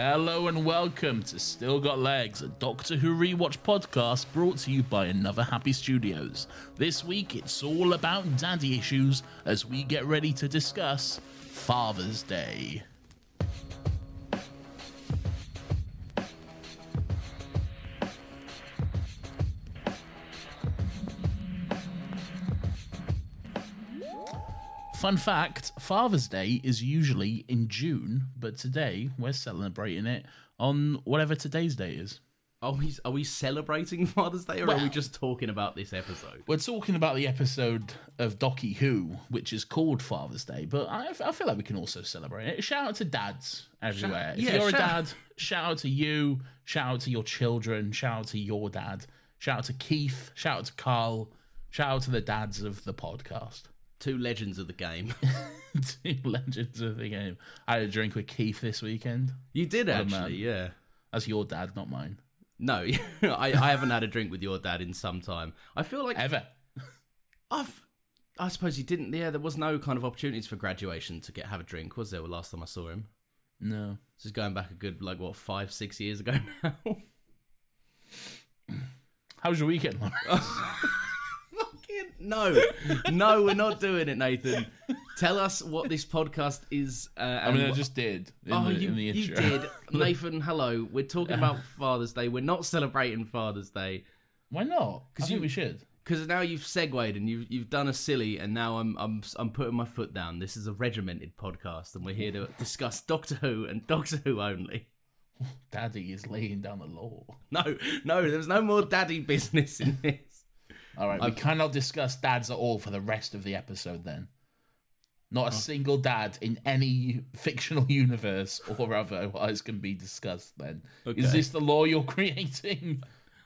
Hello and welcome to Still Got Legs, a Doctor Who rewatch podcast brought to you by Another Happy Studios. This week it's all about daddy issues as we get ready to discuss Father's Day. Fun fact Father's Day is usually in June, but today we're celebrating it on whatever today's day is. Are we are we celebrating Father's Day, or are we just talking about this episode? We're talking about the episode of Docky Who, which is called Father's Day, but I, I feel like we can also celebrate it. Shout out to dads everywhere. if yeah, you're a dad, shout out to you, shout out to your children, shout out to your dad, shout out to Keith, shout out to Carl, shout out to the dads of the podcast. Two legends of the game. Two legends of the game. I had a drink with Keith this weekend. You did actually, yeah. That's your dad, not mine. No, I, I haven't had a drink with your dad in some time. I feel like Ever. I've. I suppose you didn't. Yeah, there was no kind of opportunities for graduation to get have a drink, was there? The last time I saw him, No. this is going back a good like what five, six years ago now. How was your weekend? Fucking no, no, we're not doing it, Nathan. Tell us what this podcast is. Uh, I mean, I just did in, Oh, the, you, you did. Nathan, hello. We're talking about Father's Day. We're not celebrating Father's Day Why not? Because think you- we should. because now you've segued and you've you've done a silly, and now I'm I'm I'm putting my foot down. This is a regimented podcast, and we're here to discuss Doctor Who and Doctor Who only. Daddy is laying down the law. No, no, there's no more daddy business in this. All right, we I've- cannot discuss dads at all for the rest of the episode. Then, not a single dad in any fictional universe or otherwise can be discussed. Then, Okay. is this the law you're creating?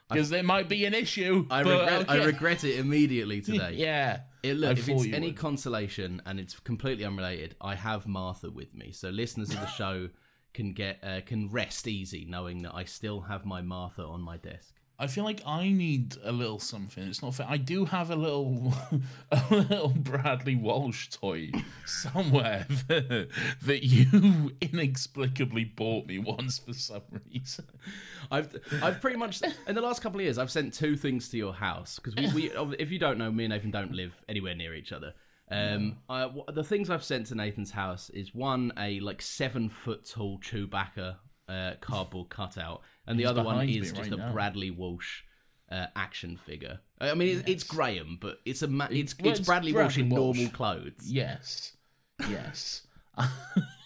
Because there might be an issue. I but regret I regret it immediately today. Yeah. It, look, if it's any would. consolation and it's completely unrelated, I have Martha with me, so listeners of the show can get uh, can rest easy knowing that I still have my Martha on my desk. I feel like I need a little something. It's not fair. I do have a little, a little Bradley Walsh toy somewhere that, you inexplicably bought me once for some reason. I've I've pretty much in the last couple of years I've sent two things to your house because we, we if you don't know me and Nathan don't live anywhere near each other. Um, the things I've sent to Nathan's house is one a like seven foot tall Chewbacca uh, cardboard cutout, and the He's other one is just right a now. Bradley Walsh uh, action figure. I mean, it's, it's Graham, but it's a ma- it's well, it's it's Bradley, Walsh in Walsh. normal clothes. Yes, yes.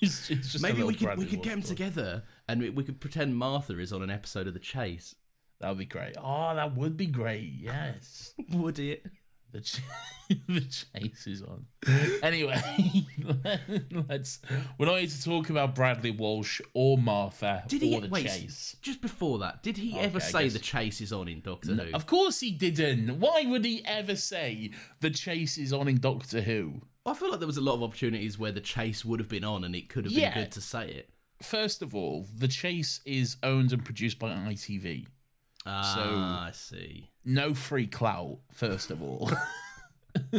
it's, it's just Maybe we could Bradley we could get them Walsh together and we, we could pretend Martha is on an episode of The Chase. That would be great. Oh, that would be great. Yes. Would it? The, ch- the chase is on. Anyway, let's. We're not here to talk about Bradley Walsh or Martha Did or he the wait? chase. Just before that, did he Okay, ever say the chase is on in Doctor Who? Of course he didn't. Why would he ever say the chase is on in Doctor Who? I feel like there was a lot of opportunities where the chase would have been on, and it could have been Yeah. good to say it. First of all, The Chase is owned and produced by ITV. Ah, I see. No free clout, first of all.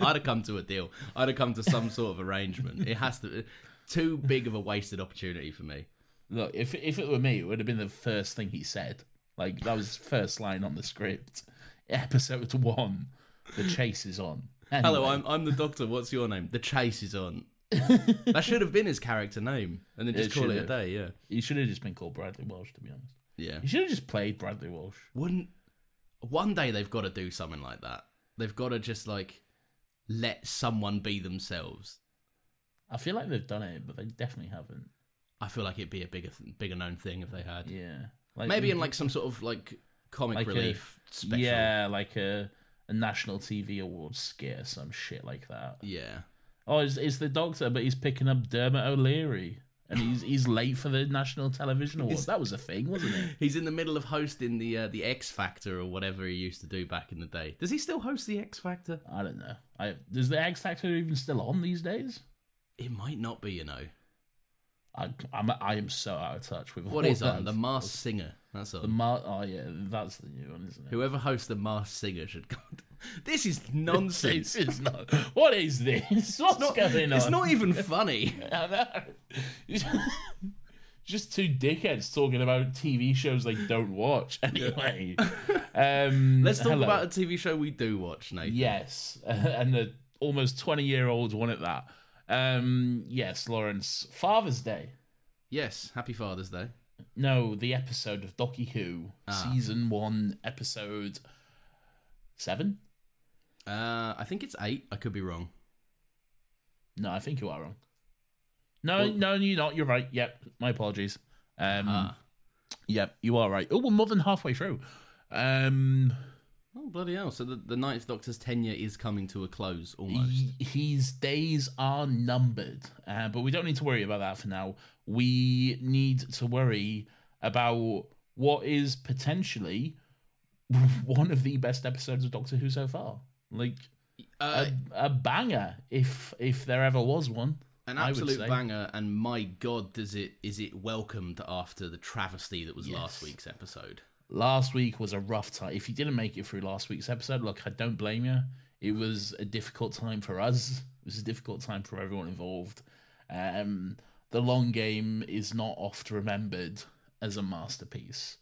I'd have come to a deal. I'd have come to some sort of arrangement. It has to. Be too big of a wasted opportunity for me. Look, if if it were me, it would have been the first thing he said. Like that was first line on the script. Episode one, the chase is on. Hello, I'm I'm the doctor. What's your name? The chase is on. that should have been his character name, and then just It call it a have. day. Yeah, He should have just been called Bradley Walsh, to be honest. Yeah. He should have just played Bradley Walsh. Wouldn't one day they've got to do something like that? They've got to just like let someone be themselves. I feel like they've done it, but they definitely haven't. I feel like it'd be a bigger bigger known thing if they had. Yeah, like, Maybe in like some sort of like comic like relief a, special. Yeah, like a a national TV awards skit or some shit like that. yeah. Oh, it's, it's the Doctor, but he's picking up Dermot O'Leary, and he's he's late for the national television awards. That was a thing, wasn't it? He's in the middle of hosting the uh, the X Factor or whatever he used to do back in the day. Does he still host the X Factor? I don't know. I is the X Factor even still on these days? It might not be, you know. I I'm I am so out of touch with What all is on that. the Masked Singer? That's on. The Mar- oh yeah, that's the new one, isn't it? Whoever hosts the Masked Singer should go. This is nonsense. This is not. What is this? What's going on? It's not even funny. I know. Just two dickheads talking about TV shows they don't watch. Anyway, um, Let's talk hello. about a TV show we do watch, Nathan. Yes, and the almost twenty-year-old one at that. Um, yes, Laurence. Father's Day. Yes, Happy Father's Day. No, the episode of Docky Who, Ah. season one, episode seven. Uh, I think it's eight. I could be wrong. No, I think you are wrong. No, no, you're not. You're right. Yep, my apologies. Um, Ah. Yep, you are right. Oh, we're more than halfway through. Um, Oh bloody hell! So the, the Ninth Doctor's tenure is coming to a close almost. he- his days are numbered, uh, but we don't need to worry about that for now. We need to worry about what is potentially one of the best episodes of Doctor Who so far. Like Uh, a, a banger, if if there ever was one. an absolute banger, and my god, does it is it welcomed after the travesty that was Yes. last week's episode? Last week was a rough time. If you didn't make it through last week's episode, look, I don't blame you. It was a difficult time for us. It was a difficult time for everyone involved. Um, the long game is not oft remembered as a masterpiece,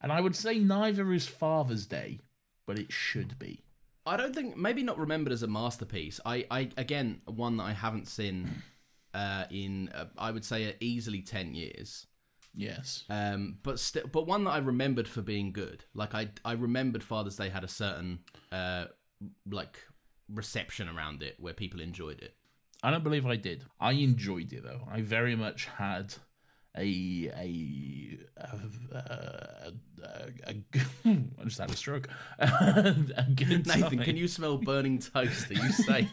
and I would say neither is Father's Day, but it should be. I don't think maybe not remembered as a masterpiece. I, I again one that I haven't seen uh, in uh, I would say uh, easily ten years. Yes. Um, but still, but one that I remembered for being good. Like I, I remembered Father's Day had a certain uh, like reception around it where people enjoyed it. I don't believe I did. I enjoyed it though. I very much had a a a, a, a, a I just had a stroke. a good Nathan, time. can you smell burning toast? Are you safe?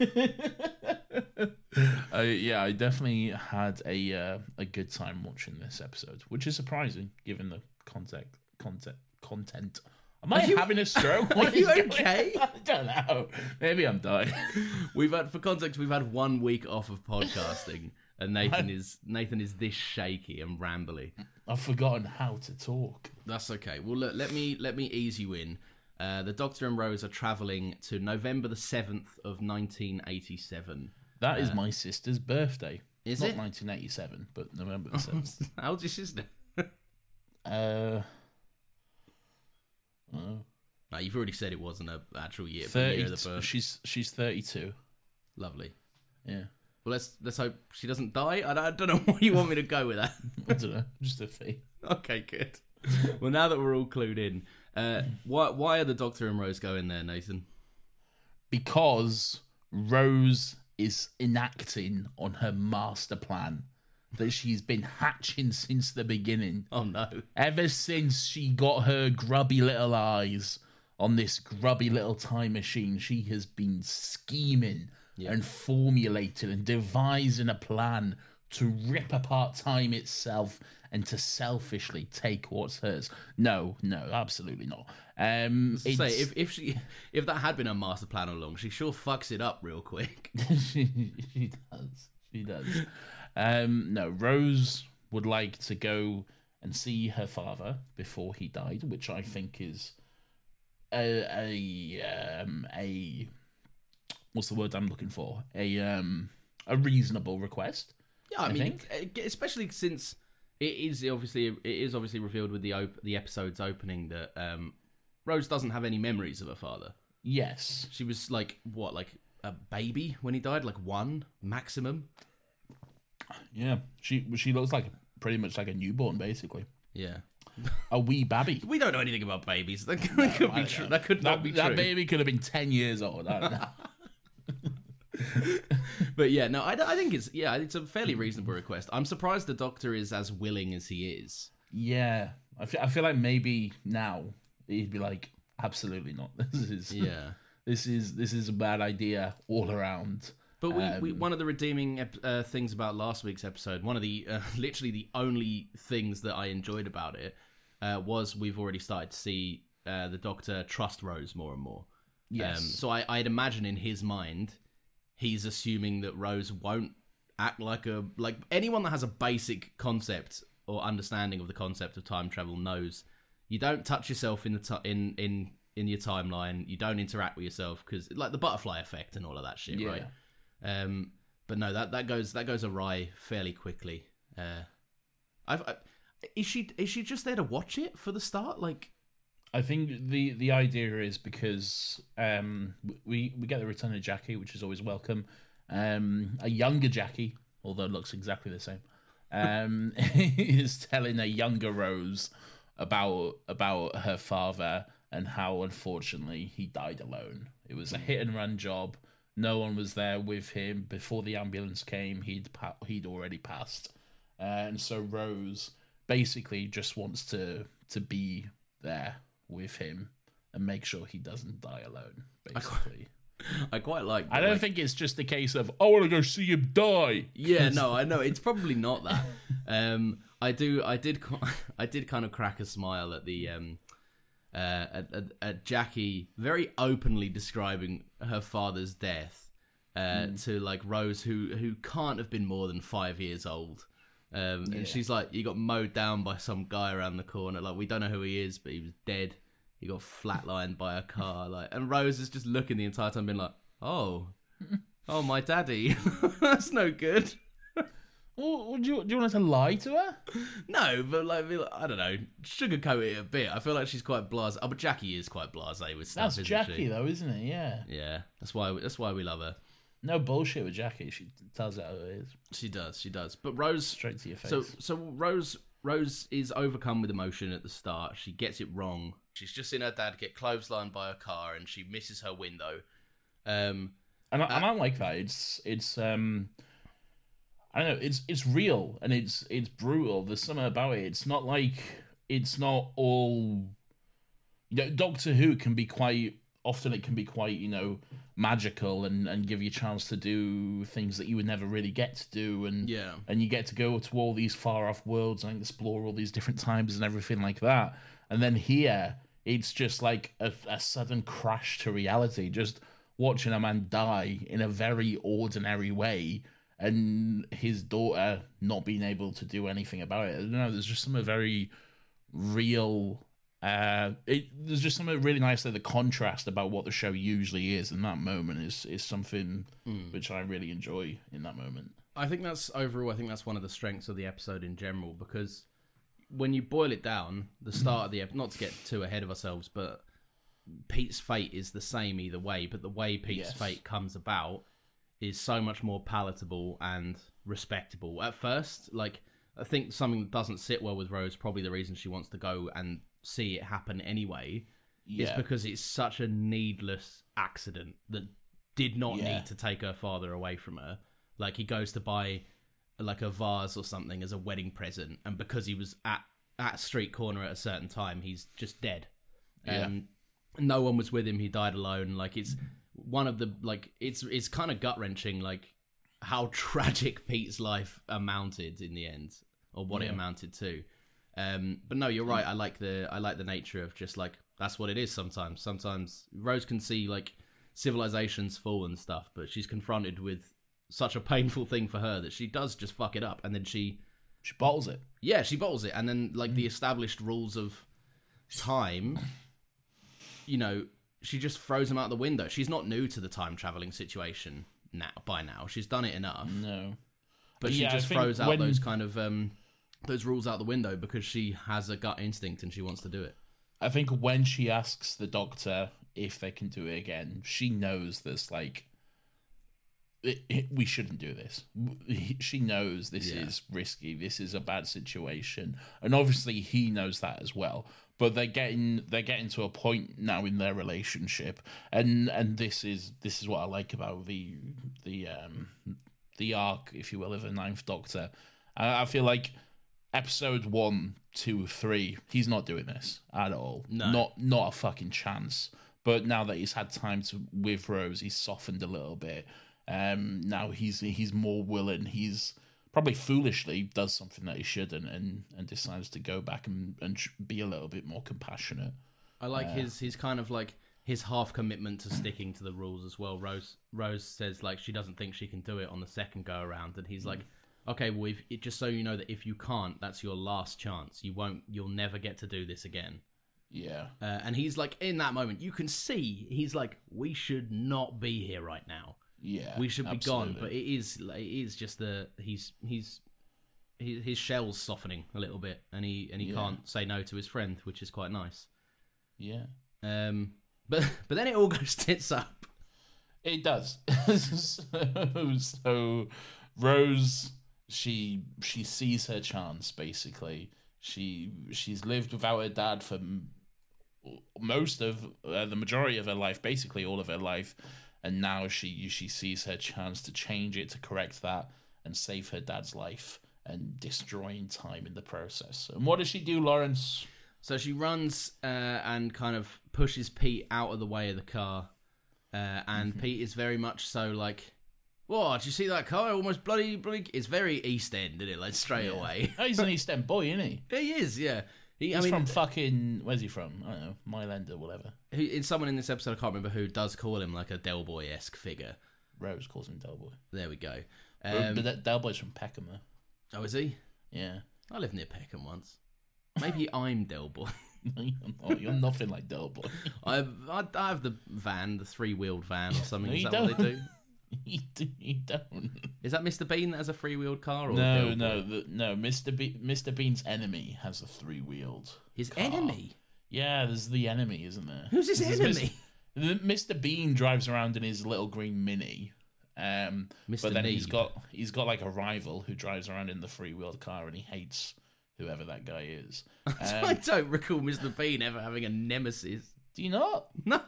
Uh, yeah, I definitely had a uh, a good time watching this episode, which is surprising given the content content content. Am I having a stroke? Are you okay? I don't know. Maybe I'm dying. we've had for context, we've had one week off of podcasting, and Nathan is Nathan is this shaky and rambly. I've forgotten how to talk. That's okay. Well, look, let me let me ease you in. Uh, the Doctor and Rose are travelling to November the seventh of nineteen eighty seven. That is my sister's birthday. Is Not it? 1987, but November the 7th. How old's your sister? uh, oh, No, you've already said it wasn't a actual year. but year 30, of the birth. she's she's 32. Lovely. Yeah. Well, let's let's hope she doesn't die. I don't, I don't know where you want me to go with that. I don't know. Just a fee. okay, good. well, now that we're all clued in, uh, why why are the Doctor and Rose going there, Nathan? because Rose is enacting on her master plan that she's been hatching since the beginning. Oh no. Ever since she got her grubby little eyes on this grubby little time machine, she has been scheming and formulating and devising a plan to rip apart time itself and to selfishly take what's hers. No, no, absolutely not. Um, Say if if she if that had been her master plan all along, she sure fucks it up real quick. she, she does. She does. Um, no, Rose would like to go and see her father before he died, which I think is a a um, a what's the word I'm looking for? A um a reasonable request. Yeah, I, I mean, uh, especially since it is obviously it is obviously revealed with the op- the episode's opening that um, Rose doesn't have any memories of her father. Yes. She was like what, like a baby when he died, like one maximum. Yeah. She she looks like pretty much like a newborn, basically. Yeah, A wee baby. we don't know anything about babies. That, could- that could be true. That could not That, be that baby could have been ten years old. I don't know. But yeah, no, I, I think it's yeah, it's a fairly reasonable request. I'm surprised the Doctor is as willing as he is. Yeah, I feel, I feel like maybe now he'd be like, absolutely not. This is Yeah. this is this is a bad idea all around. But we, we Um, one of the redeeming ep- uh, things about last week's episode, one of the uh, literally the only things that I enjoyed about it uh, was we've already started to see uh, the Doctor trust Rose more and more. Yes. Um, so I, I'd imagine in his mind, he's assuming that Rose won't act like a like anyone that has a basic concept or understanding of the concept of time travel knows you don't touch yourself in the ti in in in your timeline. You don't interact with yourself because like the butterfly effect and all of that shit, Yeah. right? Um, but no, that that goes that goes awry fairly quickly. Uh, I've, I, is she is she just there to watch it for the start? Like, I think the the idea is because um we we get the return of Jackie, which is always welcome. Um, a younger Jackie, although looks exactly the same, um, is telling a younger Rose about about her father and how unfortunately he died alone. It was a hit and run job. No one was there with him before the ambulance came. He'd pa- he'd already passed, and so Rose basically just wants to to be there with him and make sure he doesn't die alone. Basically, I quite like. I don't like- think it's just a case of I want to go see him die. Yeah, no, I know it's probably not that. Um, I do, I did, I did kind of crack a smile at the um, uh, at, at, at Jackie very openly describing her father's death uh, to like Rose, who who can't have been more than five years old. Um, and she's like, "You got mowed down by some guy around the corner. Like we don't know who he is, but he was dead. He got flatlined by a car. Like, and Rose is just looking the entire time, being like, "Oh, oh, my daddy. That's no good." Do you, do you want us to lie to her? No, but like I don't know, sugarcoat it a bit. I feel like she's quite blasé. Oh, but Jackie is quite blasé with stuff. That's isn't Jackie, she? though, isn't it? Yeah. Yeah, that's why that's why we love her. No bullshit with Jackie. She tells it how it is. She does, she does. But Rose, Straight to your face. so so Rose Rose is overcome with emotion at the start. She gets it wrong. She's just seen her dad get clotheslined by a car, and she misses her window. Um, and I, and I like that. It's it's um, I don't know. It's it's real and it's it's brutal. There's something about it. It's not like it's not all. You know, Doctor Who can be quite often. It can be quite you know magical and and give you a chance to do things that you would never really get to do. And Yeah. and you get to go to all these far off worlds and explore all these different times and everything like that. And then here, it's just like a, a sudden crash to reality. Just watching a man die in a very ordinary way and his daughter not being able to do anything about it. I don't know, there's just something very real. Uh, it, there's just something really nice that the contrast about what the show usually is in that moment is is something which I really enjoy in that moment. I think that's overall. I think that's one of the strengths of the episode in general because when you boil it down, the start of the ep- not to get too ahead of ourselves, but Pete's fate is the same either way. But the way Pete's Yes. fate comes about is so much more palatable and respectable. At first, like I think something that doesn't sit well with Rose, probably the reason she wants to go and see it happen anyway, is because it's such a needless accident that did not Yeah. need to take her father away from her. Like he goes to buy like a vase or something as a wedding present, and because he was at at street corner at a certain time, he's just dead. Yeah. Um, no one was with him. He died alone. Like it's one of the like it's it's kind of gut wrenching. Like how tragic Pete's life amounted in the end, or what it amounted to. Um, but no, you're right. I like the I like the nature of just like that's what it is. Sometimes, sometimes Rose can see like civilizations fall and stuff, but she's confronted with such a painful thing for her that she does just fuck it up, and then she She bottles it. yeah she bottles it, and then like the established rules of time, you know, she just throws them out the window. She's not new to the time traveling situation now. By now, she's done it enough. No. but she Yeah, just throws out when- those kind of um those rules out the window because she has a gut instinct and she wants to do it. I think when she asks the doctor if they can do it again, she knows this like it, it- we shouldn't do this. She knows this Yeah. is risky. This is a bad situation, and obviously he knows that as well. But they're getting they're getting to a point now in their relationship, and and this is this is what I like about the the um the arc, if you will, of the Ninth Doctor. I, I feel like episode one, two, three, he's not doing this at all. No. Not not a fucking chance. But now that he's had time to with Rose, he's softened a little bit. Um, now he's he's more willing. He's probably foolishly does something that he shouldn't, and and decides to go back and and be a little bit more compassionate. I like his his kind of like his half commitment to sticking to the rules as well. Rose Rose says like she doesn't think she can do it on the second go around, and he's like, okay, well, if, it, just so you know that if you can't, that's your last chance. You won't, you'll never get to do this again. Yeah, Uh, and he's like, in that moment, you can see he's like, we should not be here right now. yeah. we should be gone. But it is, it is just the he's he's he, his shell's softening a little bit, and he and he Yeah. can't say no to his friend, which is quite nice. yeah. Um, but but then it all goes tits up. It does. so, so Rose, she she sees her chance. Basically, she she's lived without her dad for m- most of uh, the majority of her life, basically all of her life, and now she she sees her chance to change it, to correct that, and save her dad's life, and destroying time in the process. And what does she do, Laurence? So she runs uh, and kind of pushes Pete out of the way of the car, uh, and Pete is very much so like, "What? Did you see that car? Almost bloody bloody." It's very East End, isn't it? Like straight away. Oh, he's an East End boy, isn't he? he is, yeah. He, He's I mean, from fucking where's he from? I don't know, Mile End or whatever. who, in someone in this episode, I can't remember who does call him like a Del Boy esque figure. Rose calls him Delboy. There we go. but Um, but that Delboy's from Peckham, though. oh, is he? Yeah. I lived near Peckham once. Maybe I'm Del Boy. you're, not, you're nothing like Delboy. I, I I have the van, the three wheeled van or something. No, is that what they do? you, you don't. Is that Mr Bean that has a three wheeled car? Or No, no, the, no. Mr. Be- Mr. Bean's enemy has a three wheeled. His enemy. Yeah, there's the enemy, isn't there? Who's his There's enemy? Mr. Mr. Bean drives around in his little green mini. Um, Mr. but then he's Neeb. got he's got like a rival who drives around in the three wheeled car, and he hates whoever that guy is. I Um, don't recall Mr Bean ever having a nemesis. Do you not? No.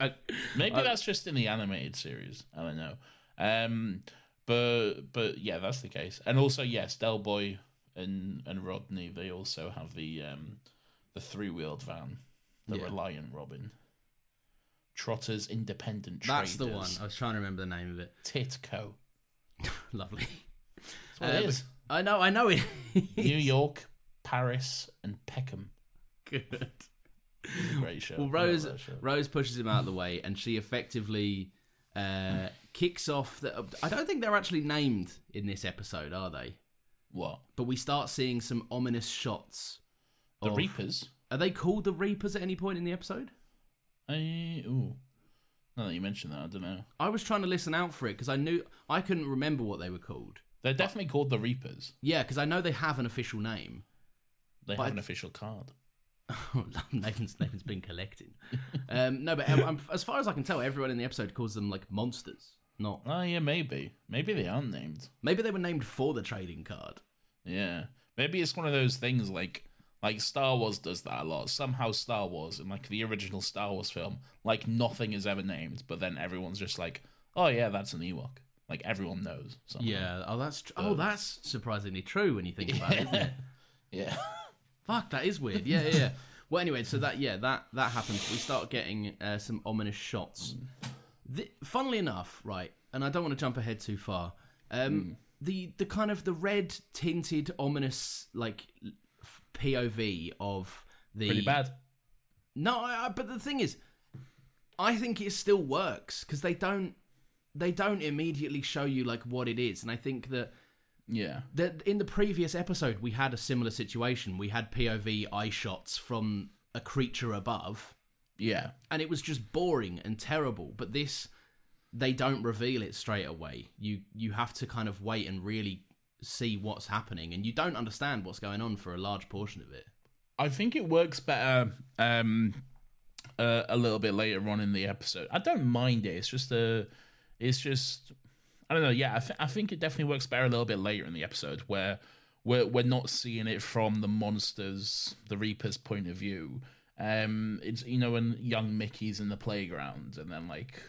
I- Maybe I- that's just in the animated series. I don't know. Um, but but yeah, that's the case. And also, yes, Del Boy and and Rodney they also have the um the three wheeled van, the Yeah. Reliant Robin. Trotters Independent That's the one. I was trying to remember the name of it. Titco. Lovely. That's what Uh, it but- is. I know. I know it. New York, Paris, and Peckham. Good. Great show. Well, Rose show. Rose pushes him out of the way, and she effectively uh, kicks off. The, I don't think they're actually named in this episode, are they? What? But we start seeing some ominous shots. The of- Reapers? Are they called the Reapers at any point in the episode? I ooh. Now that you mentioned that, I don't know. I was trying to listen out for it because I knew I couldn't remember what they were called. They're definitely called the Reapers. Yeah, because I know they have an official name. They have I- an official card. Nathan's Nathan's been collecting. Um, no, but um, um, as far as I can tell, everyone in the episode calls them like monsters. Not Oh yeah, maybe. Maybe they aren't named. maybe they were named for the trading card. Yeah. Maybe it's one of those things like like Star Wars does that a lot. Somehow Star Wars and like the original Star Wars film, like nothing is ever named, but then everyone's just like, Oh yeah, that's an Ewok. Like everyone knows. somehow. Yeah. Oh, that's tr- oh, that's surprisingly true when you think about it, isn't it? Yeah. Fuck, that is weird. Yeah, yeah. yeah. Well, anyway, so that yeah, that that happens. We start getting uh, some ominous shots. The, funnily enough, right, and I don't want to jump ahead too far. Um, the the kind of the red tinted ominous like POV of the Pretty bad. No, I, I, but the thing is, I think it still works because they don't they don't immediately show you like what it is, and I think that Yeah. that in the previous episode we had a similar situation. We had POV eye shots from a creature above, Yeah. and it was just boring and terrible. But this, they don't reveal it straight away. You you have to kind of wait and really see what's happening, and you don't understand what's going on for a large portion of it. I think it works better um, uh, a little bit later on in the episode. I don't mind it. It's just a, it's just, I don't know. Yeah, I, th- I think it definitely works better a little bit later in the episode where we're we're not seeing it from the monsters, the Reaper's point of view. Um, it's you know when young Mickey's in the playground and then like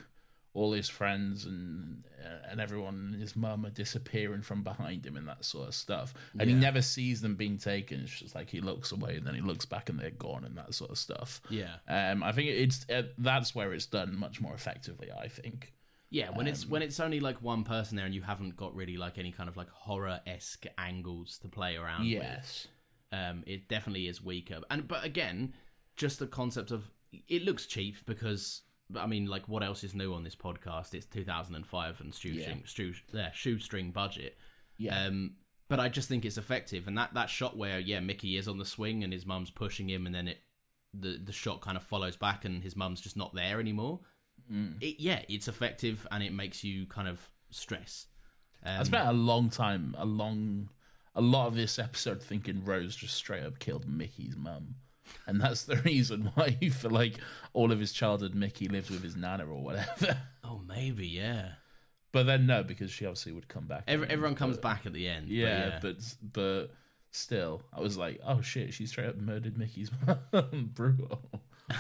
all his friends and uh, and everyone and his mum are disappearing from behind him and that sort of stuff and he never sees them being taken it's just like he looks away and then he looks back and they're gone and that sort of stuff Yeah. um i think it's uh, that's where it's done much more effectively i think Yeah, when it's when it's only like one person there and you haven't got really like any kind of like horror esque angles to play around yes with, um, it definitely is weaker. And but again, just the concept of it looks cheap because I mean, like what else is new on this podcast? It's 2005 and shoestring, shoe, yeah, shoestring budget. Yeah. Um, but I just think it's effective, and that that shot where yeah, Mickey is on the swing and his mum's pushing him, and then it the the shot kind of follows back, and his mum's just not there anymore. It, yeah, it's effective, and it makes you kind of stress. Um, i spent a long time a long a lot of this episode thinking rose just straight up killed mickey's mum and that's the reason why for like all of his childhood mickey lived with his nana or whatever oh, maybe yeah. but then no because she obviously would come back Every, everyone comes back at the end. but Yeah, but but still, I was like, oh shit, she straight up murdered Mickey's mum. Brutal.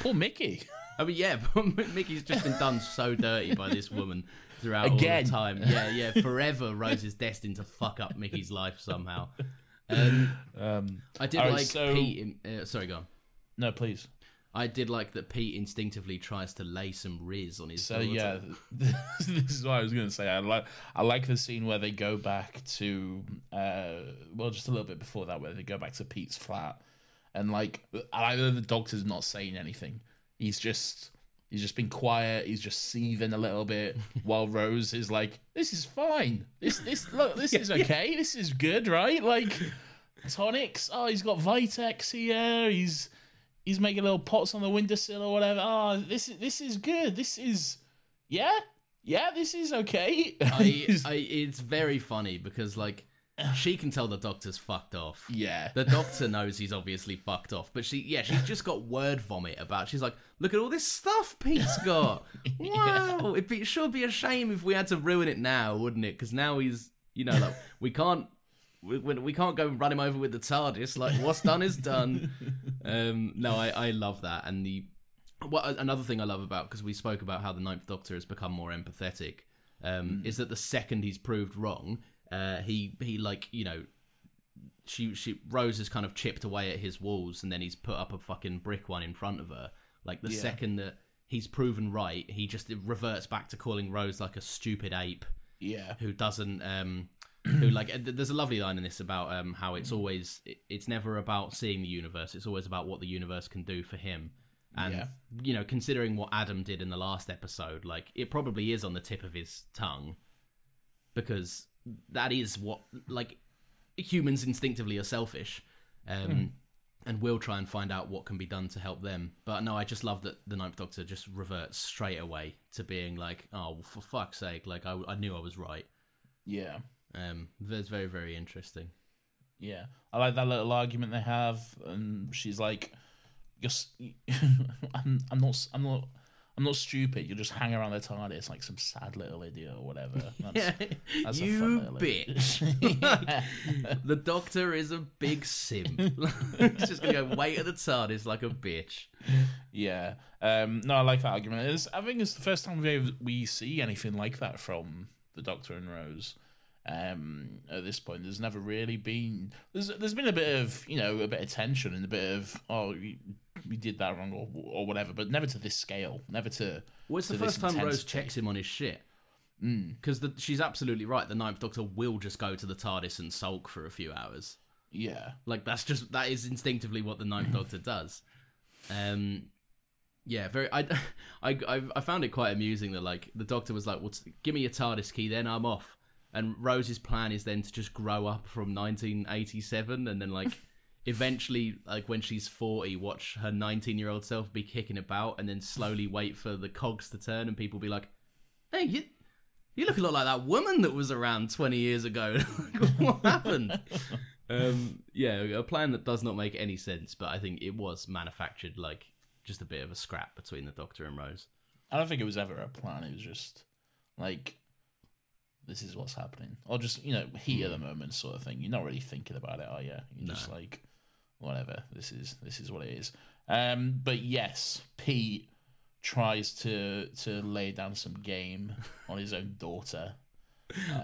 Poor Mickey. I mean, yeah, but Mickey's just been done so dirty by this woman throughout all the time. Yeah, yeah, forever. Rose is destined to fuck up Mickey's life somehow. Um, Um, I did right, like so- Pete. In, uh, sorry, go on. no, please. I did like that Pete instinctively tries to lay some riz on his. So daughter. yeah, this is what I was gonna say. I like I like the scene where they go back to uh, well, just a little bit before that, where they go back to Pete's flat, and like I know the doctor's not saying anything. He's just he's just been quiet. He's just seething a little bit, while Rose is like, "This is fine. This this look, this is okay. This is good, right? Like tonics. Oh, he's got Vitex here. He's he's making little pots on the windowsill or whatever. Oh, this is this is good. This is yeah, yeah. This is okay. I, I, it's very funny because like she can tell the doctor's fucked off. yeah, The doctor knows he's obviously fucked off, but she, yeah, she's just got word vomit about. She's like, "Look at all this stuff Pete's got. Wow, it'd be, sure be a shame if we had to ruin it now, wouldn't it? Because now he's, you know, like we can't, we, we can't go run him over with the TARDIS. Like what's done is done. Um, no, I, I love that, and the, well, another thing I love about because we spoke about how the Ninth Doctor has become more empathetic, um, is that the second he's proved wrong, uh, he he like you know she she Rose has kind of chipped away at his walls and then he's put up a fucking brick one in front of her. Like the Yeah. second that he's proven right, he just reverts back to calling Rose like a stupid ape yeah, who doesn't um who like there's a lovely line in this about um how it's always it's never about seeing the universe, it's always about what the universe can do for him. And Yeah. you know, considering what Adam did in the last episode, like it probably is on the tip of his tongue because that is what like humans instinctively are selfish um, and will try and find out what can be done to help them but no i just love that the ninth doctor just reverts straight away to being like oh well, for fuck's sake like i, I knew i was right yeah, um, that's very very interesting yeah. I like that little argument they have, and she's like, "You're, s- I'm, I'm not, I'm not." I'm not stupid. You'll just hang around the TARDIS like some sad little idiot or whatever. That's, that's you bitch the doctor is a big simp he's just gonna go wait at the TARDIS like a bitch Yeah. Um, no, I like that argument. It's, I think it's the first time we we see anything like that from the Doctor and Rose. Um, at this point, there's never really been there's there's been a bit of you know a bit of tension and a bit of oh we, did that wrong or or whatever, but never to this scale, never to. well it's the to this first time rose checks him on his shit because she's absolutely right. The Ninth Doctor will just go to the TARDIS and sulk for a few hours. Yeah. Like that's just that is instinctively what the Ninth Doctor does. Um, yeah, very. I, I, I, I found it quite amusing that like the Doctor was like, "Well, give me your TARDIS key, then I'm off." And Rose's plan is then to just grow up from 1987, and then like eventually, like when she's 40, watch her 19 year old self be kicking about, and then slowly wait for the cogs to turn, and people be like, "Hey, you." You look a lot like that woman that was around 20 years ago. what happened? um, yeah, a plan that does not make any sense, but I think it was manufactured like just a bit of a scrap between the Doctor and Rose. I don't think it was ever a plan. It was just like, this is what's happening, or just you know, heat of the moment sort of thing. You're not really thinking about it, are you? You're just like, whatever. This is this is what it is. Um, but yes, Pete tries to to lay down some game on his own daughter.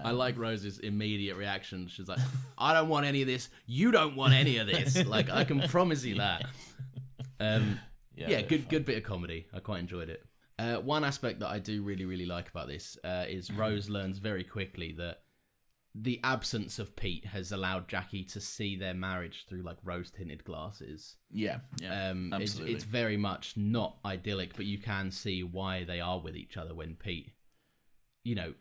I like Rose's immediate reaction. She's like, "I don't want any of this. You don't want any of this. like, I can promise you that." Um, yeah, they're good good bit of comedy. I quite enjoyed it. Uh, one aspect that I do really really like about this uh, is Rose learns very quickly that the absence of Pete has allowed Jackie to see their marriage through like rose tinted glasses. Yeah, yeah, Um, it's, absolutely. it's very much not idyllic, but you can see why they are with each other when Pete, you know,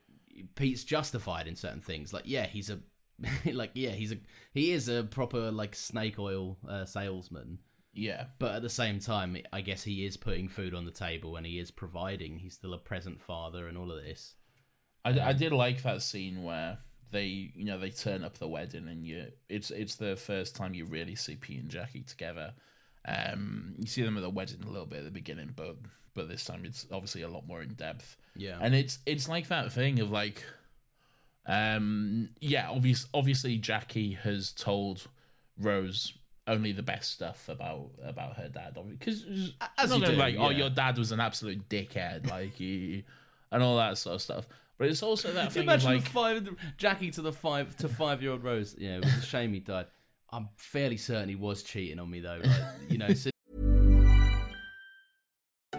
Pete's justified in certain things. Like, yeah, he's a, like, yeah, he's a, he is a proper like snake oil uh, salesman, yeah, but at the same time, I guess he is putting food on the table and he is providing. He's still a present father and all of this. I, I did like that scene where they you know they turn up the wedding and you it's it's the first time you really see Pete and Jackie together. Um, you see them at the wedding a little bit at the beginning, but but this time it's obviously a lot more in depth. Yeah. and it's it's like that thing of like, um, yeah, obvious obviously Jackie has told Rose only the best stuff about about her dad because As you do, like oh your dad was an absolute dickhead like he and all that sort of stuff. But it's also that thing of Imagine like the five, Jackie to the five to five year old Rose. Yeah, it was a shame he died. I'm fairly certain he was cheating on me though. Like, you know, so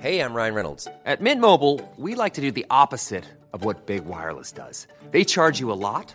Hey, I'm Ryan Reynolds. At Mint Mobile, we like to do the opposite of what Big Wireless does. They charge you a lot,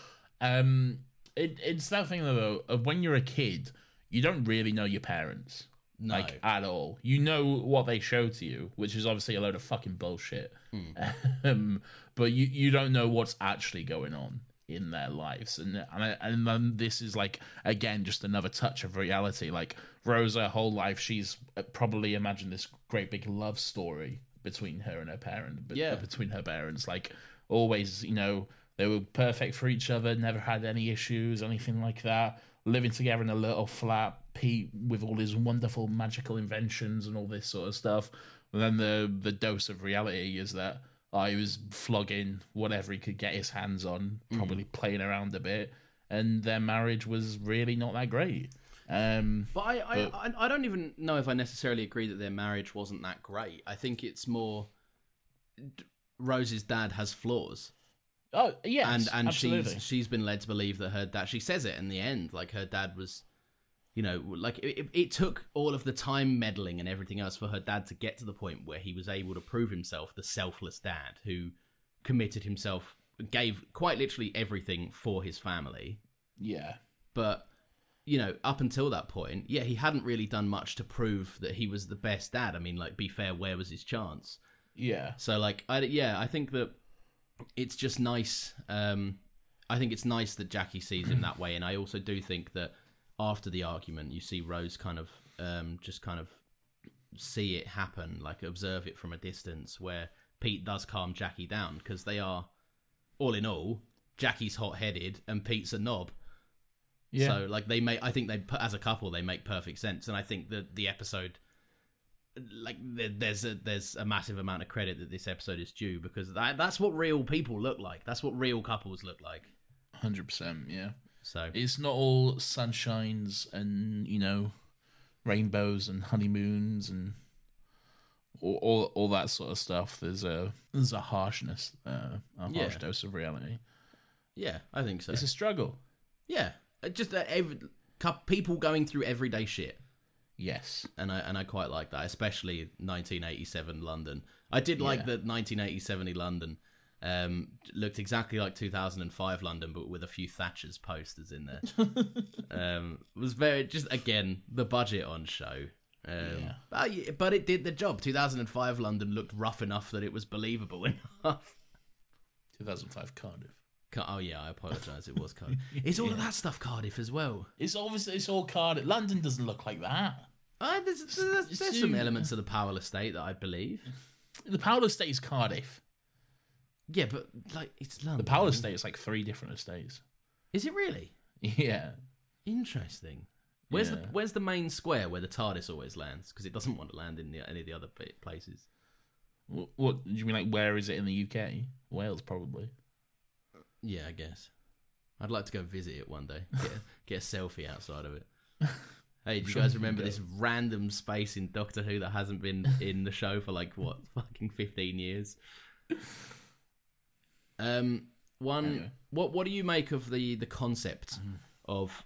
Um, it, it's that thing though of when you're a kid, you don't really know your parents, No. like at all. You know what they show to you, which is obviously a load of fucking bullshit. Um, but you you don't know what's actually going on in their lives, and and and then this is like again just another touch of reality. Like Rose, her whole life, she's uh, probably imagined this great big love story between her and her parent, but Yeah. between her parents, like always, you know, they were perfect for each other, never had any issues, anything like that. Living together in a little flat, Pete with all his wonderful magical inventions and all this sort of stuff. And then the the dose of reality is that he was flogging whatever he could get his hands on, probably playing around a bit, and their marriage was really not that great. Um, But I, I, I, I don't even know if I necessarily agree that their marriage wasn't that great. I think it's more Rose's dad has flaws, oh yes, and and absolutely. she's she's been led to believe that her dad. She says it in the end, like her dad was, you know, like it, it, it took all of the time meddling and everything else for her dad to get to the point where he was able to prove himself the selfless dad who committed himself, gave quite literally everything for his family. yeah. but you know up until that point yeah he hadn't really done much to prove that he was the best dad i mean like be fair where was his chance Yeah, so like i yeah i think that it's just nice. Um, I think it's nice that Jackie sees him that way, and I also do think that after the argument, you see Rose kind of um, just kind of see it happen, like observe it from a distance, where Pete does calm Jackie down because they are, all in all, Jackie's hot headed and Pete's a knob. Yeah. So like they make, I think they as a couple they make perfect sense, and I think that the episode, like there's a there's a massive amount of credit that this episode is due because that that's what real people look like. That's what real couples look like. Hundred percent, yeah. So It's not all sunshines and you know rainbows and honeymoons and all all, all that sort of stuff. There's a there's a harshness, uh, a harsh Yeah. dose of reality. yeah, I think so. It's a struggle. yeah, just uh, every, people going through everyday shit. Yes. and I and I quite like that, especially 1987 London. I did like Yeah. that 1987 London um, looked exactly like 2005 London, but with a few Thatcher's posters in there. um, it was very just again the budget on show. Um, Yeah. but, but it did the job. 2005 London looked rough enough that it was believable enough. 2005 Cardiff. Ca- Oh yeah, I apologise. It was Cardiff. It's all of that stuff Cardiff as well. It's obviously it's all Cardiff. London doesn't look like that. Uh, there's there's, there's some elements of the Powell estate that I believe. The Powell Estate is Cardiff. Yeah, but like it's London. The Powell Estate is like three different estates. Is it really? Yeah. Interesting. Where's the Where's the main square where the TARDIS always lands? Because it doesn't want to land in the, any of the other places. What, what do you mean? Like where is it in the UK? Wales, probably. Yeah, I guess. I'd like to go visit it one day. Get, get a selfie outside of it. Hey, do you guys remember this random space in Doctor Who that hasn't been in the show for like what fucking fifteen years? Um, one. Anyway. What What do you make of the the concept of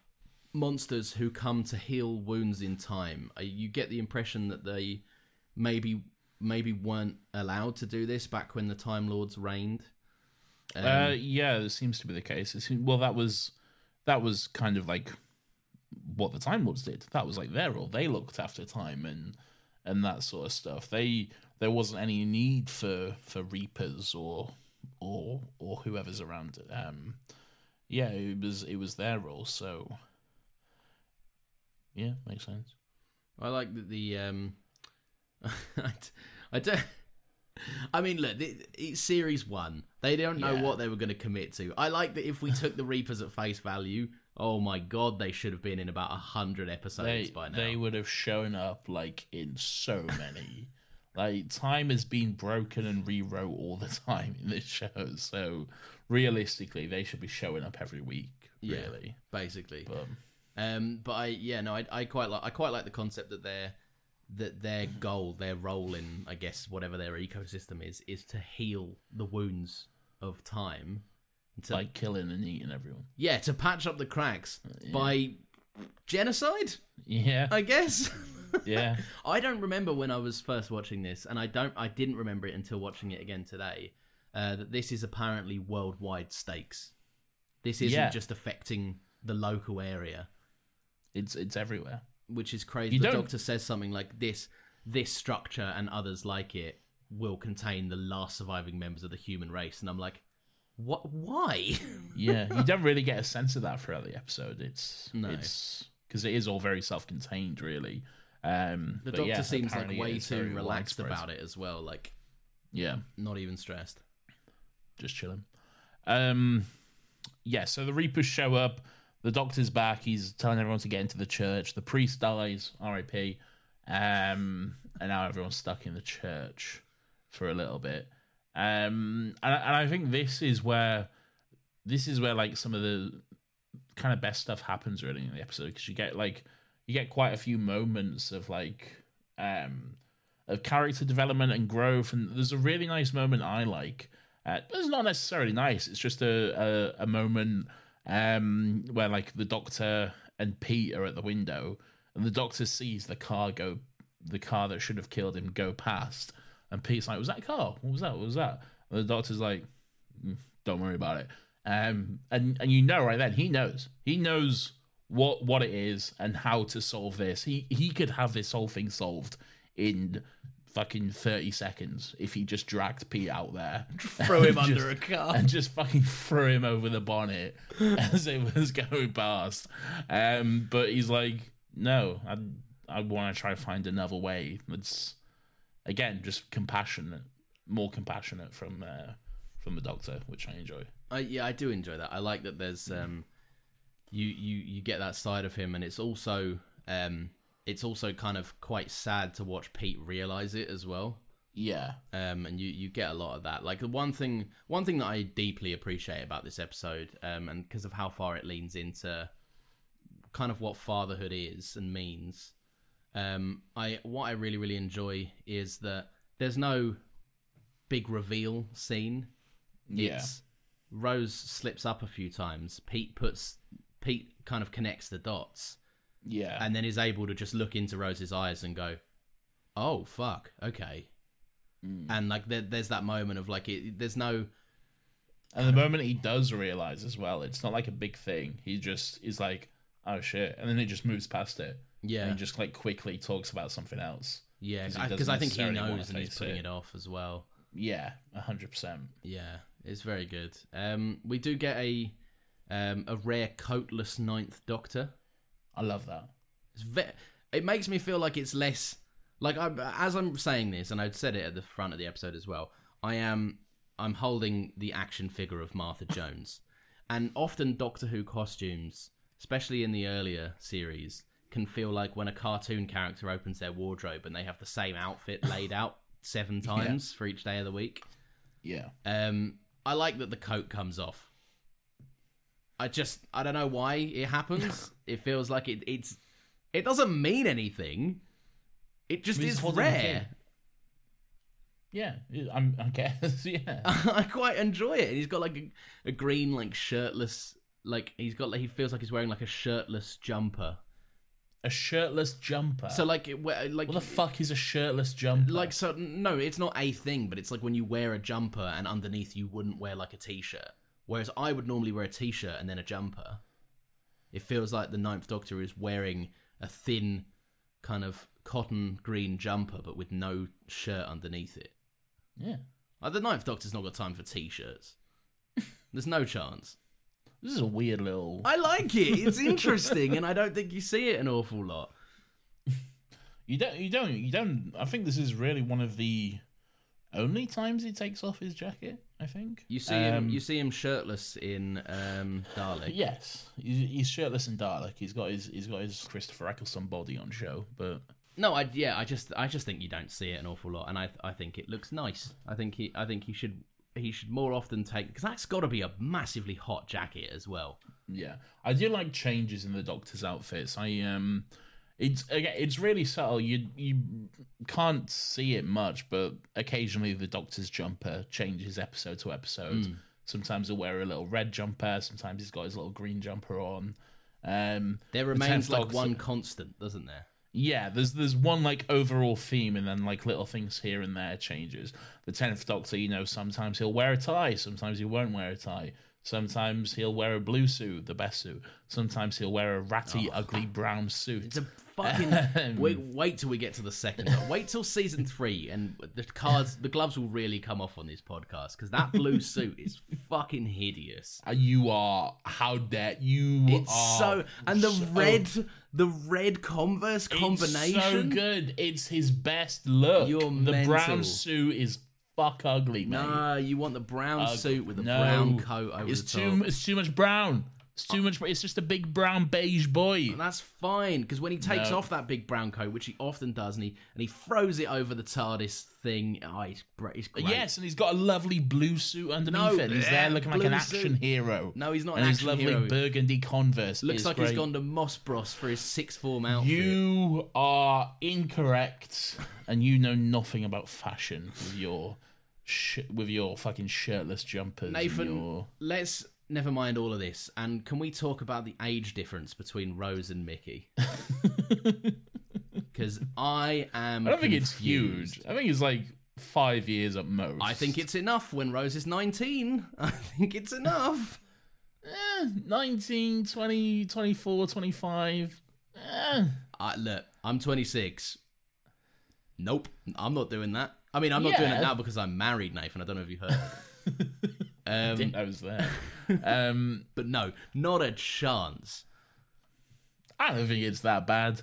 monsters who come to heal wounds in time? Uh, You get the impression that they maybe maybe weren't allowed to do this back when the Time Lords reigned. Um, uh, yeah, it seems to be the case. It seems, well, that was that was kind of like what the Time Lords did. That was like their role. They looked after time and and that sort of stuff. They there wasn't any need for for Reapers or or or whoever's around. Um, yeah, it was it was their role. So yeah, makes sense. I like that the um, I, I don't. I mean, look, it's series one. They don't know Yeah. what they were going to commit to. I like that if we took the Reapers at face value, oh my god, they should have been in about a hundred episodes they by now. they would have shown up like in so many. like time has been broken and rewrote all the time in this show. So realistically, they should be showing up every week. Yeah. Really, basically. but Um, but I, yeah, no, I, I quite like, I quite like the concept that their, that their goal, their role in, I guess, whatever their ecosystem is, is to heal the wounds of time. To, like killing and eating everyone. yeah, to patch up the cracks by genocide, Yeah, I guess. yeah. I don't remember when I was first watching this, and I don't, I didn't remember it until watching it again today. Uh, that this is apparently worldwide stakes. This isn't Yeah. just affecting the local area. It's it's everywhere. Which is crazy. You the don't- doctor says something like this: "This structure and others like it will contain the last surviving members of the human race." And I'm like, "What? Why?" Yeah, you don't really get a sense of that throughout the episode. It's No. it's because it is all very self-contained, really. Um, the doctor yeah, seems like way too relaxed about it as well. Like, Yeah, not even stressed. just chilling. Um, yeah, so the Reapers show up. The Doctor's back. He's telling everyone to get into the church. The priest dies, R.I.P. Um, and now everyone's stuck in the church for a little bit. Um, and, and I think this is where this is where like some of the kind of best stuff happens really in the episode because you get like you get quite a few moments of like um of character development and growth and there's a really nice moment i like uh, it's not necessarily nice it's just a, a, a moment um where like the doctor and pete are at the window and the doctor sees the car go the car that should have killed him go past. And pete's like was that car? What was that? What was that? And the doctor's like "Mm, don't worry about it. Um and and you know right then he knows. He knows what what it is and how to solve this. He he could have this whole thing solved in fucking 30 seconds if he just dragged Pete out there. Throw him and under just- a car. And just fucking threw him over the bonnet as it was going past. Um, but he's like, no, I, I want to try to find another way. It's, again, just compassionate, more compassionate from uh, from the doctor, which I enjoy. I, yeah, I do enjoy that. I like that there's um, you you you get that side of him, and it's also um, it's also kind of quite sad to watch Pete realize it as well. Yeah. Um, and you you get a lot of that. Like the one thing one thing that I deeply appreciate about this episode, um, and because of how far it leans into kind of what fatherhood is and means. Um, I what I really really enjoy is that there's no big reveal scene. Yeah. It's Rose slips up a few times. Pete puts Pete kind of connects the dots Yeah. and then is able to just look into Rose's eyes and go, "Oh fuck, okay." And like there, there's that moment of like it, there's no And the moment he does realize as well, it's not like a big thing. He just is like, oh shit. And then he just moves past it. Yeah. And he just like quickly talks about something else. yeah 'Cause because doesn't I think he knows and he's putting it. it off as well. Yeah, 100%. Yeah, it's very good. Um, we do get a um, a rare coatless ninth Doctor. I love that. It's ve- it makes me feel like it's less like I as I'm saying this, and I'd said it at the front of the episode as well. I am I'm holding the action figure of Martha Jones, and often Doctor Who costumes, especially in the earlier series, can feel like when a cartoon character opens their wardrobe and they have the same outfit laid out seven times for each day of the week. Yeah. Um, I like that the coat comes off. I just I don't know why it happens. it feels like it it's it doesn't mean anything. It just is rare. Yeah, I'm, I guess. Yeah. I quite enjoy it. He's got like a, a green like shirtless like he's got like he feels like he's wearing like a shirtless jumper. A shirtless jumper. So like it, like what the fuck is a shirtless jumper? like so no, it's not a thing, but it's like when you wear a jumper and underneath you wouldn't wear like a t-shirt. Whereas I would normally wear a t-shirt and then a jumper. It feels like the Ninth Doctor is wearing a thin kind of cotton green jumper but with no shirt underneath it. yeah. Like the Ninth Doctor's not got time for t-shirts. There's no chance. This is a weird little. I like it. It's interesting and I don't think you see it an awful lot. You don't. You don't. You don't. I think this is really one of the only times he takes off his jacket. I think You see him Um, you see him shirtless in um Dalek. Yes, he's, he's shirtless in Dalek. He's got his. He's got his Christopher Eccleston body on show, but No, I yeah, I just I just think you don't see it an awful lot, and I I think it looks nice. I think he I think he should he should more often take because that's got to be a massively hot jacket as well. Yeah, I do like changes in the Doctor's outfits. I um, it's it's really subtle. You you can't see it much, but occasionally the Doctor's jumper changes episode to episode. Sometimes he'll wear a little red jumper. Sometimes he's got his little green jumper on. Um, There remains 10th like Doctor- one constant, doesn't there? Yeah, there's there's one like overall theme, and then like little things here and there changes. The tenth Doctor, you know, sometimes he'll wear a tie, sometimes he won't wear a tie. Sometimes he'll wear a blue suit, the best suit. Sometimes he'll wear a ratty, ugly brown suit. Oh. It's a fucking wait. Wait till we get to the second. one. Wait till season three, and the cards, the gloves will really come off on this podcast because that blue suit is fucking hideous. Uh, you are how dare you? It's so and the so- red, the red Converse combination. It's so good. It's his best look. You're the mental. brown suit is fuck ugly, mate. No, you want the brown Ug- suit with the no. brown coat over it's the top. too. It's too much brown. It's too much. It's just a big brown beige boy. And that's fine because when he takes No. off that big brown coat, which he often does, and he and he throws it over the TARDIS thing, oh, he's great. He's great. Yes, and he's got a lovely blue suit underneath No, it. He's yeah, there looking like an action suit. hero. No, he's not And an his action lovely hero. burgundy Converse. looks is like great. he's gone to Moss Bros for his sixth form outfit. You are incorrect, and you know nothing about fashion with your sh- with your fucking shirtless jumpers. and Nathan, your... let's never mind all of this, and can we talk about the age difference between Rose and Mickey? Because I am. I don't think it's huge. I think it's like five years at most. I think it's enough when Rose is 19. I think it's enough. eh, 19, 20, 24, 25. Eh. Uh, look, I'm 26. Nope, I'm not doing that. I mean, I'm not doing it now because I'm married, Nathan. I don't know if you heard. Um, Didn't I was there. um, but no, not a chance. I don't think it's that bad.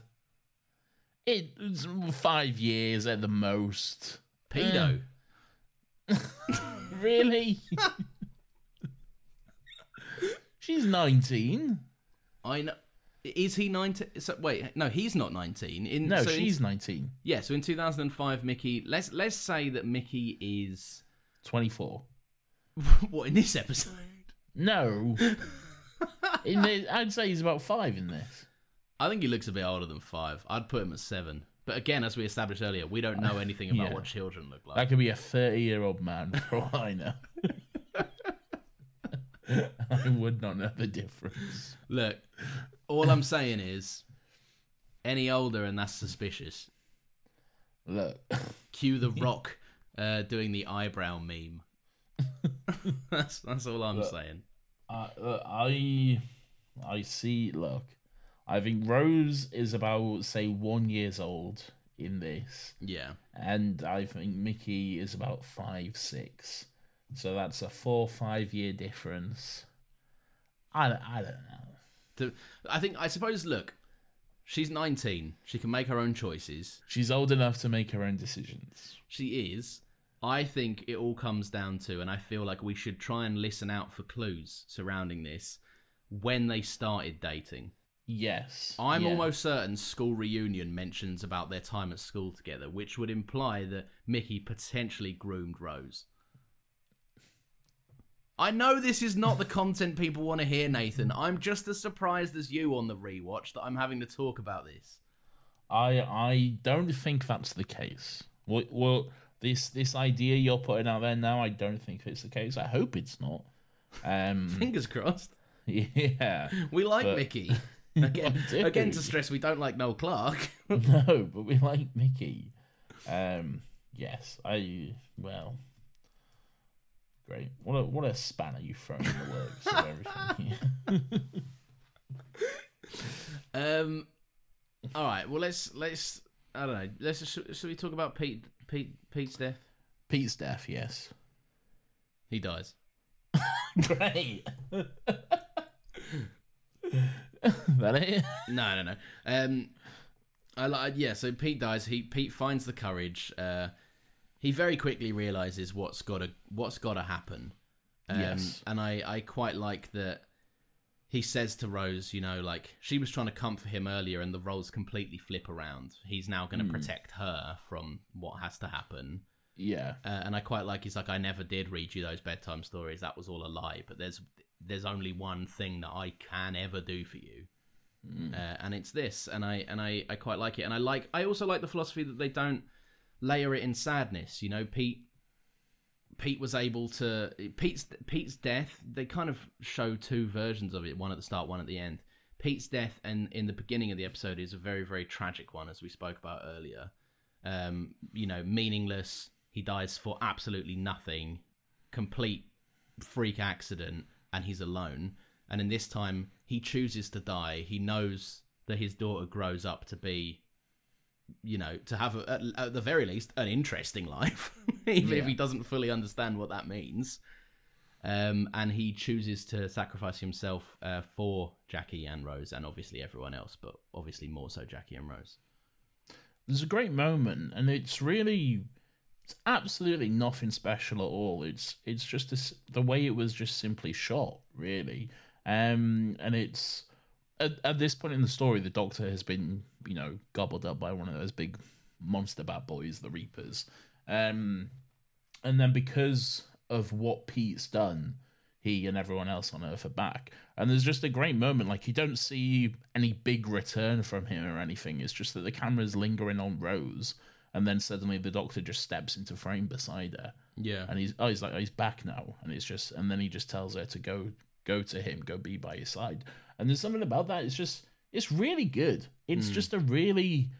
It's five years at the most. Pedo. Really? She's 19. I know. Is he 19? So, wait, no, he's not 19. In, No, so in- she's 19. yeah, so in 2005, Mickey. Let's let's say that Mickey is 24. what in this episode. No. in the, I'd say he's about five in this. I think he looks a bit older than five. I'd put him at seven. But again, as we established earlier, we don't know anything about Yeah. what children look like. That could be a 30 year old man for all I know. I would not know the difference. Look, all I'm saying is, any older and that's suspicious. Look, Cue the Rock uh, doing the eyebrow meme. that's that's all I'm saying. I, look, I, I see. Look, I think Rose is about say one years old in this, Yeah, and I think Mickey is about five six. So that's a four five year difference. I don't, I don't know. I think I suppose. Look, she's 19. She can make her own choices. She's old enough to make her own decisions. She is. I think it all comes down to, and I feel like we should try and listen out for clues surrounding this when they started dating. Yes, I'm yeah. almost certain school reunion mentions about their time at school together, which would imply that Mickey potentially groomed Rose. I know this is not the content people want to hear, Nathan. I'm just as surprised as you on the rewatch that I'm having to talk about this. I I don't think that's the case. Well, well, this this idea you're putting out there now, I don't think it's the case. I hope it's not. Um, Fingers crossed. yeah, We like But- Mickey. Again, again, to stress, we don't like Noel Clarke. no, but we like Mickey. Um, yes, I well, great. What a what a spanner you thrown in the works of everything. Um, all right. Well, let's let's I don't know. Let's should, should we talk about Pete Pete Pete's death? Pete's death, yes. He dies. Great. that it? No, no, no. Um, I like yeah. So Pete dies. He Pete finds the courage. Uh, he very quickly realizes what's got to what's got to happen. Um, Yes. And I I quite like that. He says to Rose, you know, like she was trying to comfort him earlier, and the roles completely flip around. He's now going to protect her from what has to happen. Yeah. Uh, and I quite like he's like I never did read you those bedtime stories. That was all a lie. But there's there's only one thing that I can ever do for you, uh, and it's this. And I and I I quite like it. And I like I also like the philosophy that they don't layer it in sadness. You know, Pete Pete was able to Pete's Pete's death. They kind of show two versions of it, one at the start, one at the end. Pete's death and in the beginning of the episode is a very very tragic one, as we spoke about earlier. Um, you know, meaningless. He dies for absolutely nothing, complete freak accident, and he's alone. And in this time, he chooses to die. He knows that his daughter grows up to be you know, to have a, at, at the very least an interesting life, even if he doesn't fully understand what that means. Um, and he chooses to sacrifice himself uh, for Jackie and Rose, and obviously everyone else, but obviously more so Jackie and Rose. There's a great moment, and it's really, it's absolutely nothing special at all. It's it's just this, the way it was just simply shot, really. Um, and it's at, at this point in the story, the Doctor has been, you know, gobbled up by one of those big monster bad boys, the Reapers. Um, and then because of what Pete's done, he and everyone else on Earth are back. And there's just a great moment. Like, you don't see any big return from him or anything. It's just that the camera's lingering on Rose. And then suddenly the doctor just steps into frame beside her. Yeah. And he's, oh, he's like, oh, he's back now. And it's just, and then he just tells her to go, go to him, go be by his side. And there's something about that. It's just, it's really good. It's just a really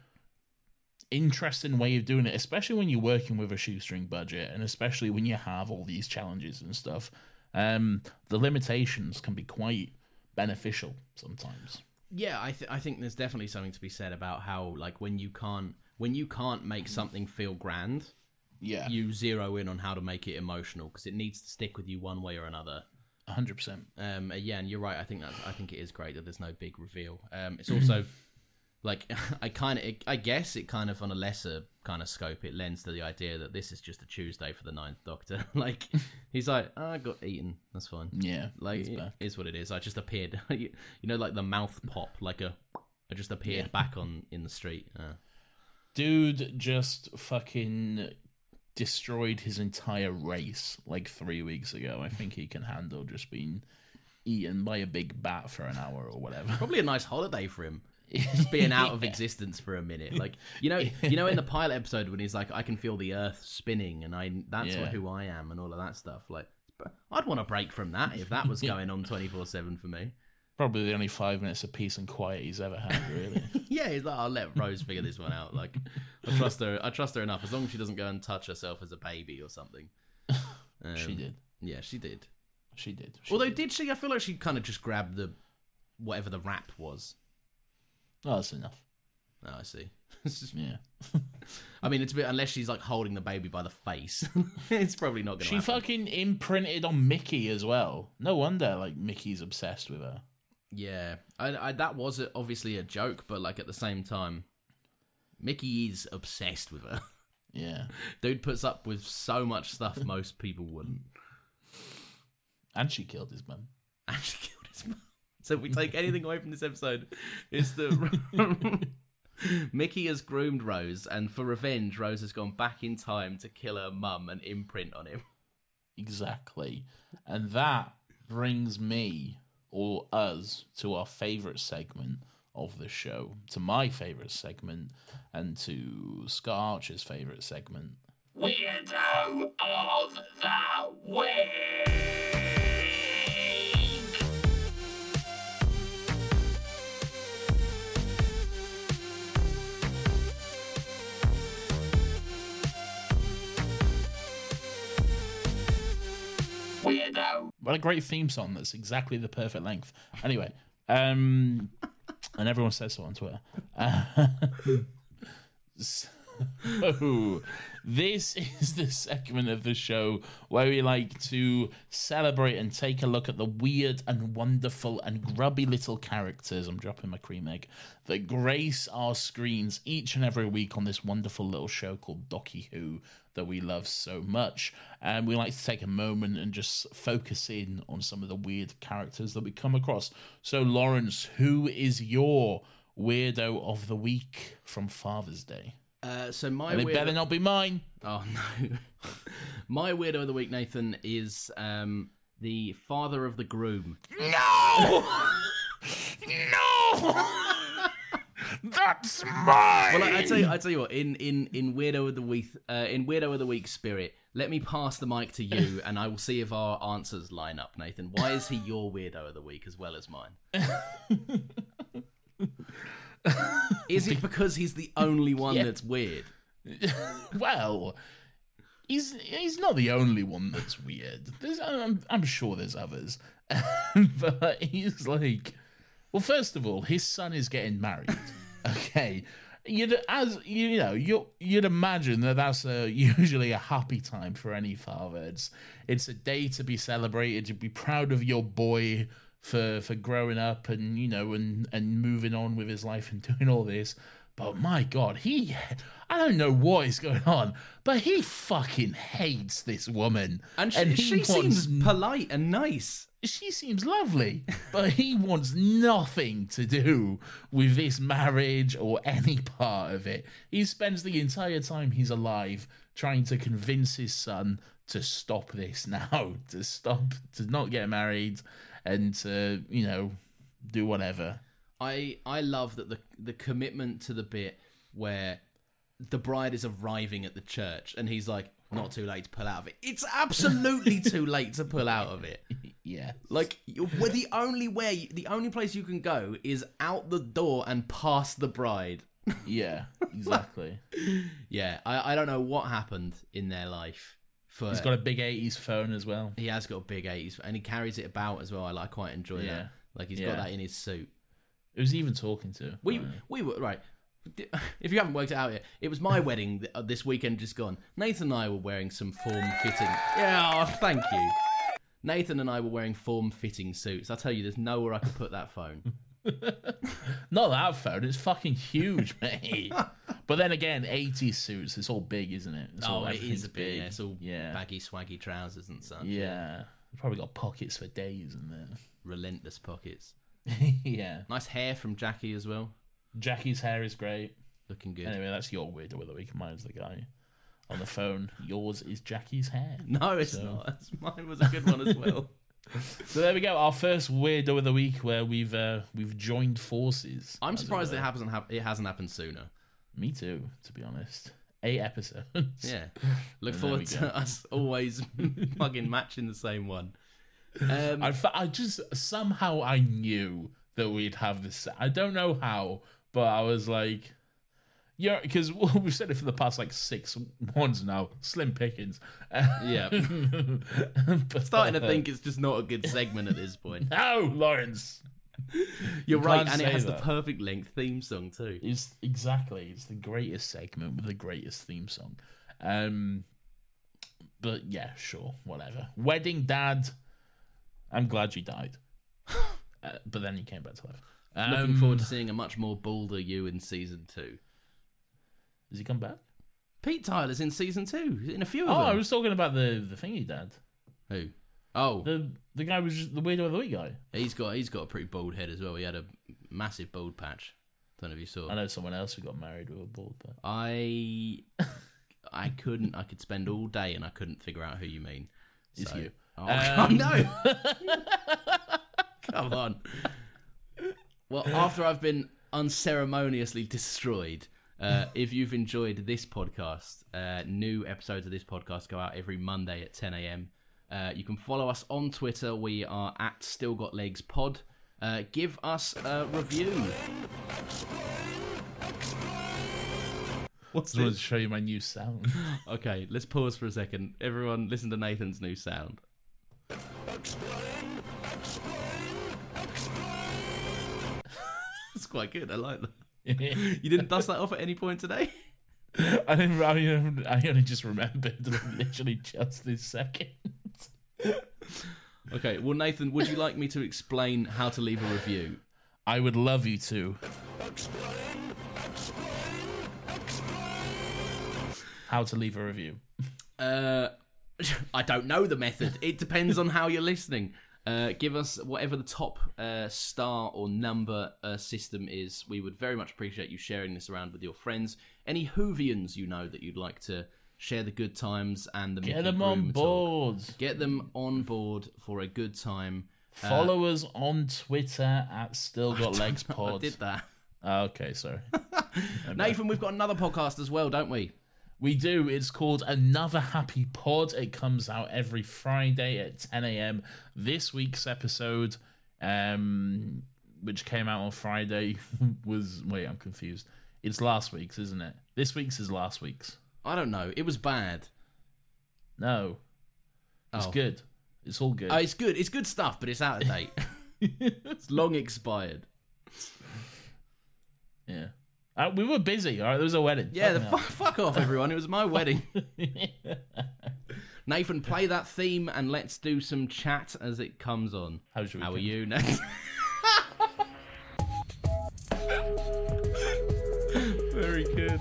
interesting way of doing it, especially when you're working with a shoestring budget, and especially when you have all these challenges and stuff. Um, the limitations can be quite beneficial sometimes. Yeah, I th- I think there's definitely something to be said about how like when you can't when you can't make something feel grand, Yeah, you zero in on how to make it emotional because it needs to stick with you one way or another. Hundred percent. Um, uh, yeah, and you're right. I think that I think it is great that there's no big reveal. Um, it's also like I kind of, I guess it kind of on a lesser kind of scope, it lends to the idea that this is just a Tuesday for the Ninth Doctor. like he's like, oh, I got eaten. That's fine. Yeah, Like he's it what it is. I just appeared. you know, like the mouth pop, like a. I just appeared Yeah. back on in the street. Uh, Dude just fucking destroyed his entire race like three weeks ago. I think he can handle just being eaten by a big bat for an hour or whatever. probably a nice holiday for him. Just being out of existence for a minute, like you know, you know, in the pilot episode when he's like, "I can feel the Earth spinning, and I that's Yeah. who I am," and all of that stuff. Like, I'd want a break from that if that was going on twenty four seven for me. Probably the only five minutes of peace and quiet he's ever had, really. Yeah, he's like, I'll let Rose figure this one out. Like, I trust her. I trust her enough as long as she doesn't go and touch herself as a baby or something. Um, she did. Yeah, she did. She did. She Although, did. did she? I feel like she kind of just grabbed the whatever the wrap was. Oh, that's enough. Oh, I see. Yeah. I mean, it's a bit unless she's like holding the baby by the face. it's probably not going to. She fucking imprinted on Mickey as well. No wonder, like, Mickey's obsessed with her. Yeah, I, I, that was a- obviously a joke, but like at the same time, Mickey is obsessed with her. Yeah. Dude puts up with so much stuff most people wouldn't. And she killed his mum. And she killed his mum. So if we take anything away from this episode, it's that Mickey has groomed Rose, and for revenge, Rose has gone back in time to kill her mum and imprint on him. Exactly. And that brings me or us to our favourite segment of the show, to my favourite segment, and to Scott Archer's favourite segment. Weirdo of the Week! What a great theme song that's exactly the perfect length. Anyway, um, and everyone says so on Twitter. Um, so, this is the segment of the show where we like to celebrate and take a look at the weird and wonderful and grubby little characters. I'm dropping my cream egg that grace our screens each and every week on this wonderful little show called Docky Who that we love so much. And we like to take a moment and just focus in on some of the weird characters that we come across. So, Laurence, who is your weirdo of the week from Father's Day? Uh, so my And it weird- better not be mine. Oh no. My weirdo of the week, Nathan, is um, the father of the groom. No! no! That's mine! Well, I, I tell you, I tell you what. In in in weirdo of the week, uh, in weirdo of the week spirit, let me pass the mic to you, and I will see if our answers line up. Nathan, why is he your weirdo of the week as well as mine? is it because he's the only one Yeah. that's weird? well, he's he's not the only one that's weird. There's, I'm, I'm sure there's others, but he's like, well, first of all, his son is getting married. Okay, you'd as you know you you'd imagine that that's a, usually a happy time for any father. It's it's a day to be celebrated. You'd be proud of your boy for for growing up and you know and and moving on with his life and doing all this. But my God, he I don't know what is going on, but he fucking hates this woman. And she, he she wants seems polite and nice. she seems lovely, but he wants nothing to do with this marriage or any part of it. He spends the entire time he's alive trying to convince his son to stop this now, to stop, to not get married, and to, you know, do whatever. I I love that the the commitment to the bit where the bride is arriving at the church and he's like, not too late to pull out of it. It's absolutely too late to pull out of it. Yeah. Like, we're the only way, the only place you can go is out the door and past the bride. Yeah, exactly. Yeah, I, I don't know what happened in their life. For He's got a big 80s phone as well. he has got a big 80s and he carries it about as well. I, like, quite enjoy Yeah. that. Like he's Yeah. got that in his suit. It was even talking to. We Right. we were right. if you haven't worked it out yet, it was my wedding uh, this weekend just gone. Nathan and I were wearing some form fitting. Yeah, oh, thank you. Nathan and I were wearing form fitting suits. I tell you, there's nowhere I could put that phone. Not that phone. It's fucking huge, mate. but then again, 80s suits. It's all big, isn't it? It's oh, all, oh, it everything's is a bit. Yeah, it's all yeah. baggy, swaggy trousers and such. Yeah. Probably got pockets for days in there. Relentless pockets. yeah. Nice hair from Jackie as well. Jackie's hair is great. Looking good. Anyway, that's your weirdo of the week. Mine's the guy on the phone. Yours is Jackie's hair. No, it's So- not. Mine was a good one as well. So there we go. Our first weirdo of the week, where we've uh, we've joined forces. I'm surprised it hasn't hap- it hasn't happened sooner. Me too, to be honest. Eight episodes. Yeah. Look forward to go. us always fucking matching the same one. Um, I, I just somehow I knew that we'd have this. I don't know how, but I was like, yeah, because we've said it for the past like six ones now. Slim pickings. yeah. but, Starting to think it's just not a good segment at this point. no, Laurence. You're You right, and it has that. the perfect length theme song too. It's exactly. It's the greatest segment with the greatest theme song. Um, but yeah, sure, whatever. Wedding dad. I'm glad you died, uh, but then you came back to life. Looking Um, forward to seeing a much more bolder you in season two. Does he come back? Pete Tyler's in season two, in a few of Oh, them. I was talking about the the thingy dad. Who? Oh, The the guy was just the weirdo of the week guy. he's got he's got a pretty bald head as well. He had a massive bald patch. Don't know if you saw. I know someone else who got married with a bald but I I couldn't. I could spend all day and I couldn't figure out who you mean. It's you. Oh, Um, no! Come on. Well, after I've been unceremoniously destroyed, uh, if you've enjoyed this podcast, uh, new episodes of this podcast go out every Monday at 10 a.m. Uh, you can follow us on Twitter. We are at Still Got Legs Pod. Uh, give us a review. What's just wanted to show you my new sound. Okay, let's pause for a second. Everyone, listen to Nathan's new sound. It's quite good. I like that. You didn't dust that off at any point today? I didn't. I, mean, I only just remembered literally just this second. Okay, well, Nathan, would you like me to explain how to leave a review? I would love you to. Explain, explain, explain. How to leave a review. Uh, I don't know the method. It depends on how you're listening. Uh, give us whatever the top uh, star or number uh, system is. We would very much appreciate you sharing this around with your friends. Any Whovians you know that you'd like to share the good times and the Get Mickey them on Broom talk. board. Get them on board for a good time. Follow us on Twitter at Still Got Legs I Pod. did that. Okay, sorry. Nathan, we've got another podcast as well, don't we? We do. It's called Another Happy Pod. It comes out every Friday at 10 a.m. This week's episode, um, which came out on Friday, was. Wait, I'm confused. It's last week's, isn't it? This week's is last week's. I don't know. It was bad. No. It's Oh. good. It's all good. Oh, it's good. It's good stuff, but it's out of date. it's long expired. yeah. Uh, we were busy, all right? There was a wedding. Yeah, the Fucking fu- fuck off, everyone. It was my wedding. Nathan, play that theme and let's do some chat as it comes on. How's your How are you, Nathan? Very good.